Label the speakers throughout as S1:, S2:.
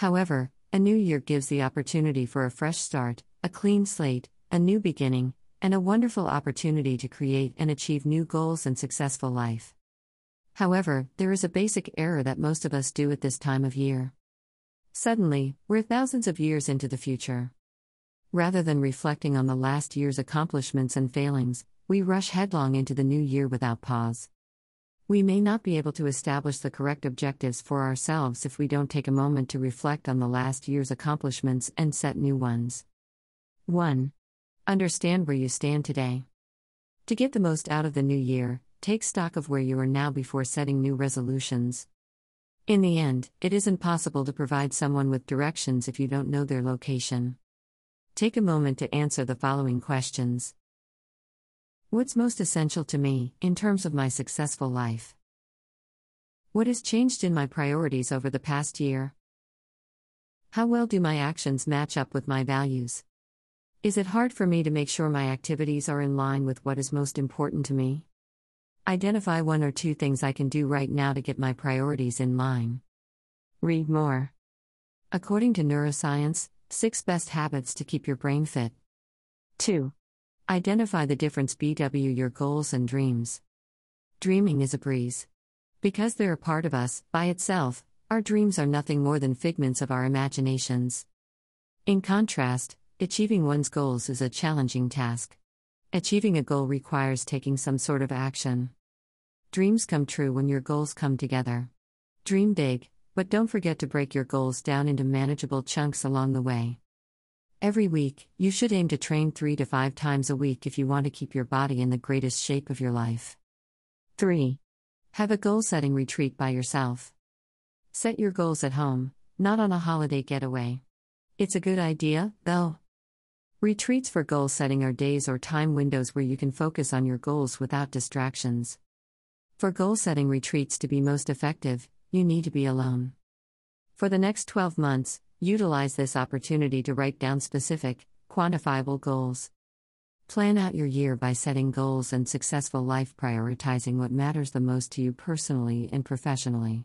S1: However, a new year gives the opportunity for a fresh start, a clean slate, a new beginning, and a wonderful opportunity to create and achieve new goals and successful life. However, there is a basic error that most of us do at this time of year. Suddenly, we're thousands of years into the future. Rather than reflecting on the last year's accomplishments and failings, we rush headlong into the new year without pause. We may not be able to establish the correct objectives for ourselves if we don't take a moment to reflect on the last year's accomplishments and set new ones. 1. Understand where you stand today. To get the most out of the new year, take stock of where you are now before setting new resolutions. In the end, it isn't possible to provide someone with directions if you don't know their location. Take a moment to answer the following questions What's most essential to me, in terms of my successful life? What has changed in my priorities over the past year? How well do my actions match up with my values? Is it hard for me to make sure my activities are in line with what is most important to me? Identify one or two things I can do right now to get my priorities in line. Read more. According to neuroscience, 6 best habits to keep your brain fit. 2. Identify the difference BW your goals and dreams. Dreaming is a breeze. Because they're a part of us, by itself, our dreams are nothing more than figments of our imaginations. In contrast, achieving one's goals is a challenging task. Achieving a goal requires taking some sort of action. Dreams come true when your goals come together. Dream big, but don't forget to break your goals down into manageable chunks along the way. Every week, you should aim to train three to five times a week if you want to keep your body in the greatest shape of your life. 3. Have a goal setting retreat by yourself. Set your goals at home, not on a holiday getaway. It's a good idea, though. Retreats for goal setting are days or time windows where you can focus on your goals without distractions. For goal setting retreats to be most effective, you need to be alone. For the next 12 months, utilize this opportunity to write down specific, quantifiable goals. Plan out your year by setting goals and successful life prioritizing what matters the most to you personally and professionally.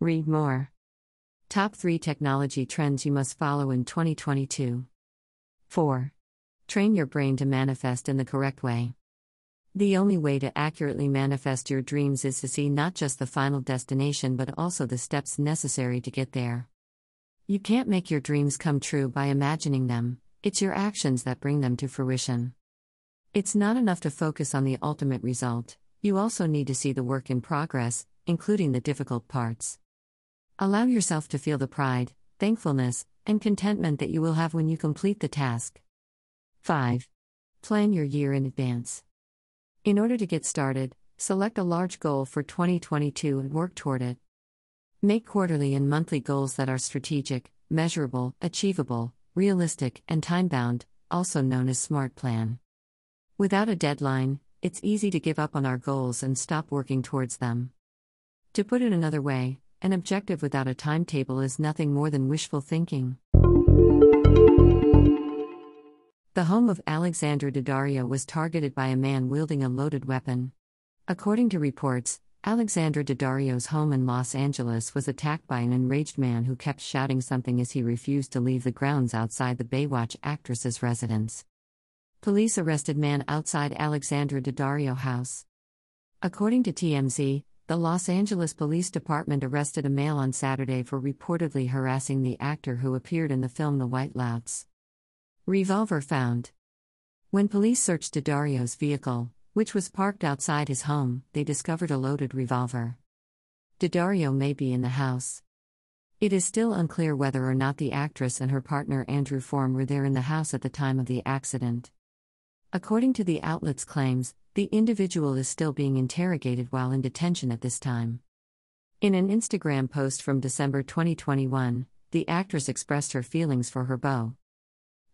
S1: Read more. Top 3 technology trends you must follow in 2022. 4. Train your brain to manifest in the correct way. The only way to accurately manifest your dreams is to see not just the final destination but also the steps necessary to get there. You can't make your dreams come true by imagining them, it's your actions that bring them to fruition. It's not enough to focus on the ultimate result, you also need to see the work in progress, including the difficult parts. Allow yourself to feel the pride, thankfulness, and contentment that you will have when you complete the task. 5. Plan your year in advance. In order to get started, select a large goal for 2022 and work toward it. Make quarterly and monthly goals that are strategic, measurable, achievable, realistic, and time bound, also known as SMART Plan. Without a deadline, it's easy to give up on our goals and stop working towards them. To put it another way, an objective without a timetable is nothing more than wishful thinking. The home of Alexandra Daddario was targeted by a man wielding a loaded weapon. According to reports, Alexandra Daddario's home in Los Angeles was attacked by an enraged man who kept shouting something as he refused to leave the grounds outside the Baywatch actress's residence. Police arrested man outside Alexandra Daddario house. According to TMZ, the Los Angeles Police Department arrested a male on Saturday for reportedly harassing the actor who appeared in the film The White Lotus. Revolver found. When police searched Daddario's vehicle, which was parked outside his home, they discovered a loaded revolver. Daddario may be in the house. It is still unclear whether or not the actress and her partner Andrew Form were there in the house at the time of the accident. According to the outlet's claims, the individual is still being interrogated while in detention at this time. In an Instagram post from December 2021, the actress expressed her feelings for her beau.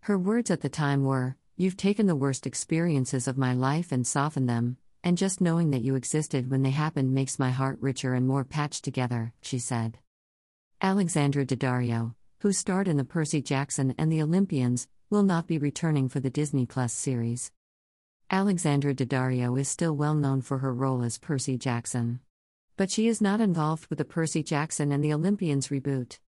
S1: Her words at the time were, You've taken the worst experiences of my life and softened them, and just knowing that you existed when they happened makes my heart richer and more patched together, she said. Alexandra Daddario, who starred in the Percy Jackson and the Olympians, will not be returning for the Disney Plus series. Alexandra Daddario is still well known for her role as Percy Jackson. But she is not involved with the Percy Jackson and the Olympians reboot.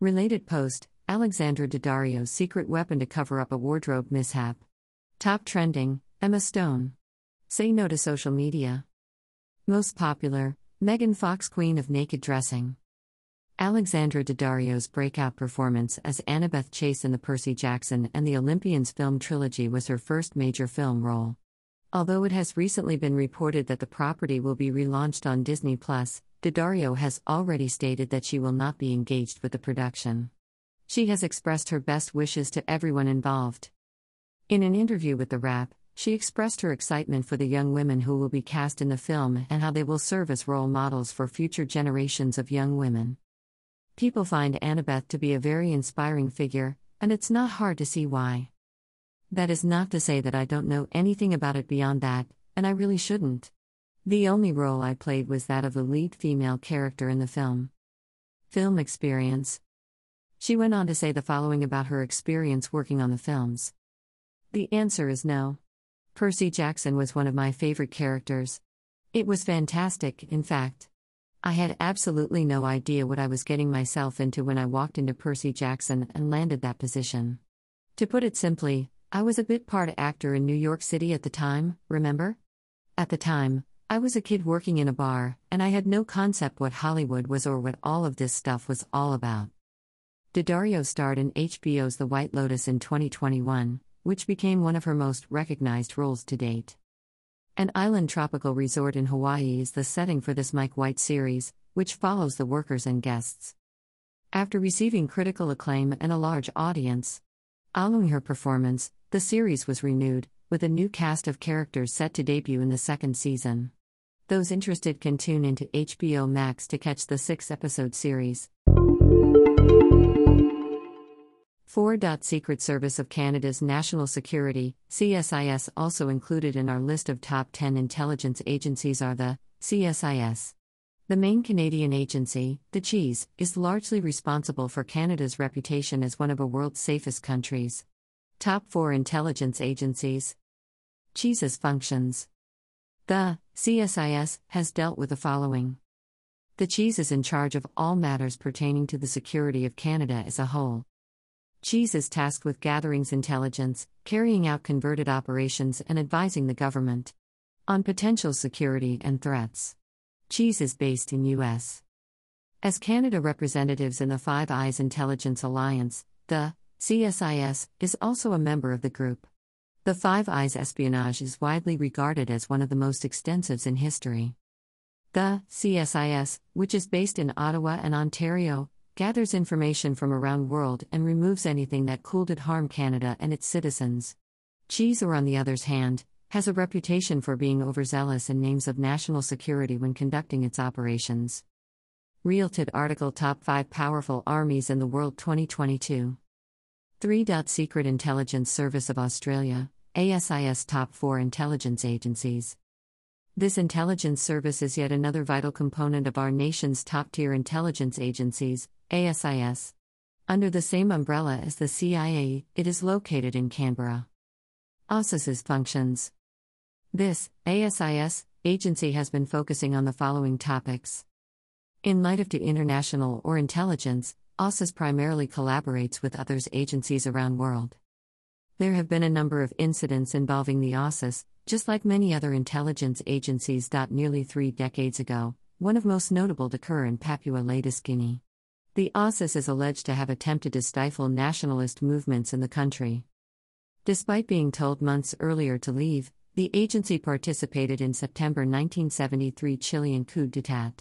S1: Related post Alexandra Daddario's secret weapon to cover up a wardrobe mishap. Top trending Emma Stone. Say no to social media. Most popular Megan Fox, Queen of Naked Dressing. Alexandra Daddario's breakout performance as Annabeth Chase in the Percy Jackson and the Olympians film trilogy was her first major film role. Although it has recently been reported that the property will be relaunched on Disney Plus, Daddario has already stated that she will not be engaged with the production. She has expressed her best wishes to everyone involved. In an interview with The Wrap, she expressed her excitement for the young women who will be cast in the film and how they will serve as role models for future generations of young women. People find Annabeth to be a very inspiring figure, and it's not hard to see why. That is not to say that I don't know anything about it beyond that, and I really shouldn't. The only role I played was that of the lead female character in the film. Film experience. She went on to say the following about her experience working on the films. The answer is no. Percy Jackson was one of my favorite characters. It was fantastic, in fact. I had absolutely no idea what I was getting myself into when I walked into Percy Jackson and landed that position. To put it simply, I was a bit part actor in New York City at the time, remember? At the time, I was a kid working in a bar, and I had no concept what Hollywood was or what all of this stuff was all about. Daddario starred in HBO's The White Lotus in 2021, which became one of her most recognized roles to date. An island tropical resort in Hawaii is the setting for this Mike White series, which follows the workers and guests. After receiving critical acclaim and a large audience, following her performance, the series was renewed, with a new cast of characters set to debut in the second season. Those interested can tune into HBO Max to catch the six episode series. 4. Secret Service of Canada's National Security, CSIS, also included in our list of top 10 intelligence agencies are the CSIS. The main Canadian agency, the CHEESE, is largely responsible for Canada's reputation as one of the world's safest countries. Top 4 intelligence agencies. CHEESE's functions. The CSIS has dealt with the following. The CHEESE is in charge of all matters pertaining to the security of Canada as a whole. CHEES is tasked with gatherings intelligence, carrying out converted operations, and advising the government on potential security and threats. Cheese is based in U.S. As Canada representatives in the Five Eyes Intelligence Alliance, the CSIS is also a member of the group. The Five Eyes espionage is widely regarded as one of the most extensive in history. The CSIS, which is based in Ottawa and Ontario, gathers information from around the world and removes anything that could harm Canada and its citizens. CHEES, or on the other's hand, has a reputation for being overzealous in names of national security when conducting its operations. Realted article Top 5 Powerful Armies in the World 2022. 3. Secret Intelligence Service of Australia, ASIS Top 4 Intelligence Agencies. This intelligence service is yet another vital component of our nation's top tier intelligence agencies, ASIS. Under the same umbrella as the CIA, it is located in Canberra. ASIS's functions. This ASIS agency has been focusing on the following topics. In light of the international or intelligence, ASIS primarily collaborates with others agencies around world. There have been a number of incidents involving the ASIS, just like many other intelligence agencies. Nearly three decades ago, one of most notable to occur in Papua Latest Guinea. The ASIS is alleged to have attempted to stifle nationalist movements in the country. Despite being told months earlier to leave, the agency participated in September 1973 Chilean coup d'état.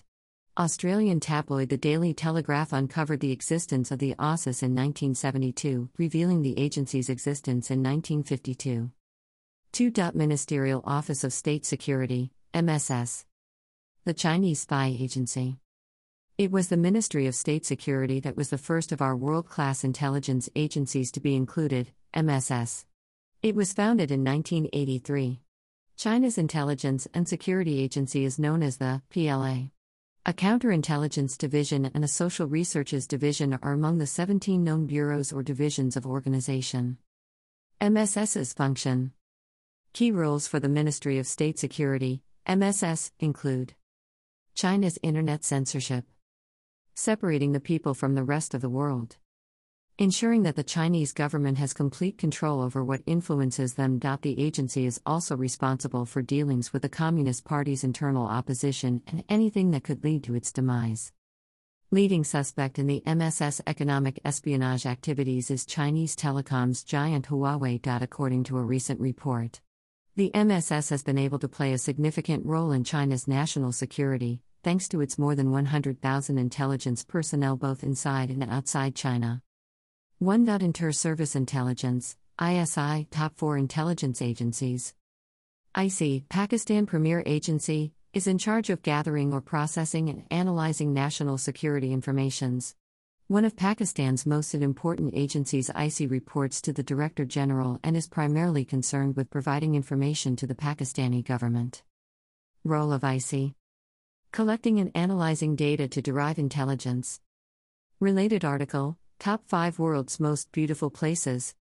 S1: Australian tabloid The Daily Telegraph uncovered the existence of the ASIS in 1972, revealing the agency's existence in 1952. 2. Ministerial Office of State Security, MSS. The Chinese Spy Agency. It was the Ministry of State Security that was the first of our world class intelligence agencies to be included, MSS. It was founded in 1983. China's intelligence and security agency is known as the PLA. A counterintelligence division and a social researches division are among the 17 known bureaus or divisions of organization. MSS's function Key roles for the Ministry of State Security, MSS, include China's internet censorship separating the people from the rest of the world. Ensuring that the Chinese government has complete control over what influences them. The agency is also responsible for dealings with the Communist Party's internal opposition and anything that could lead to its demise. Leading suspect in the MSS economic espionage activities is Chinese telecoms giant Huawei. According to a recent report, the MSS has been able to play a significant role in China's national security, thanks to its more than 100,000 intelligence personnel both inside and outside China. 1. Inter-Service Intelligence, ISI, Top 4 Intelligence Agencies. IC, Pakistan Premier Agency, is in charge of gathering or processing and analyzing national security informations. One of Pakistan's most important agencies, IC reports to the Director General and is primarily concerned with providing information to the Pakistani government. Role of IC Collecting and analyzing data to derive intelligence. Related article Top 5 World's Most Beautiful Places.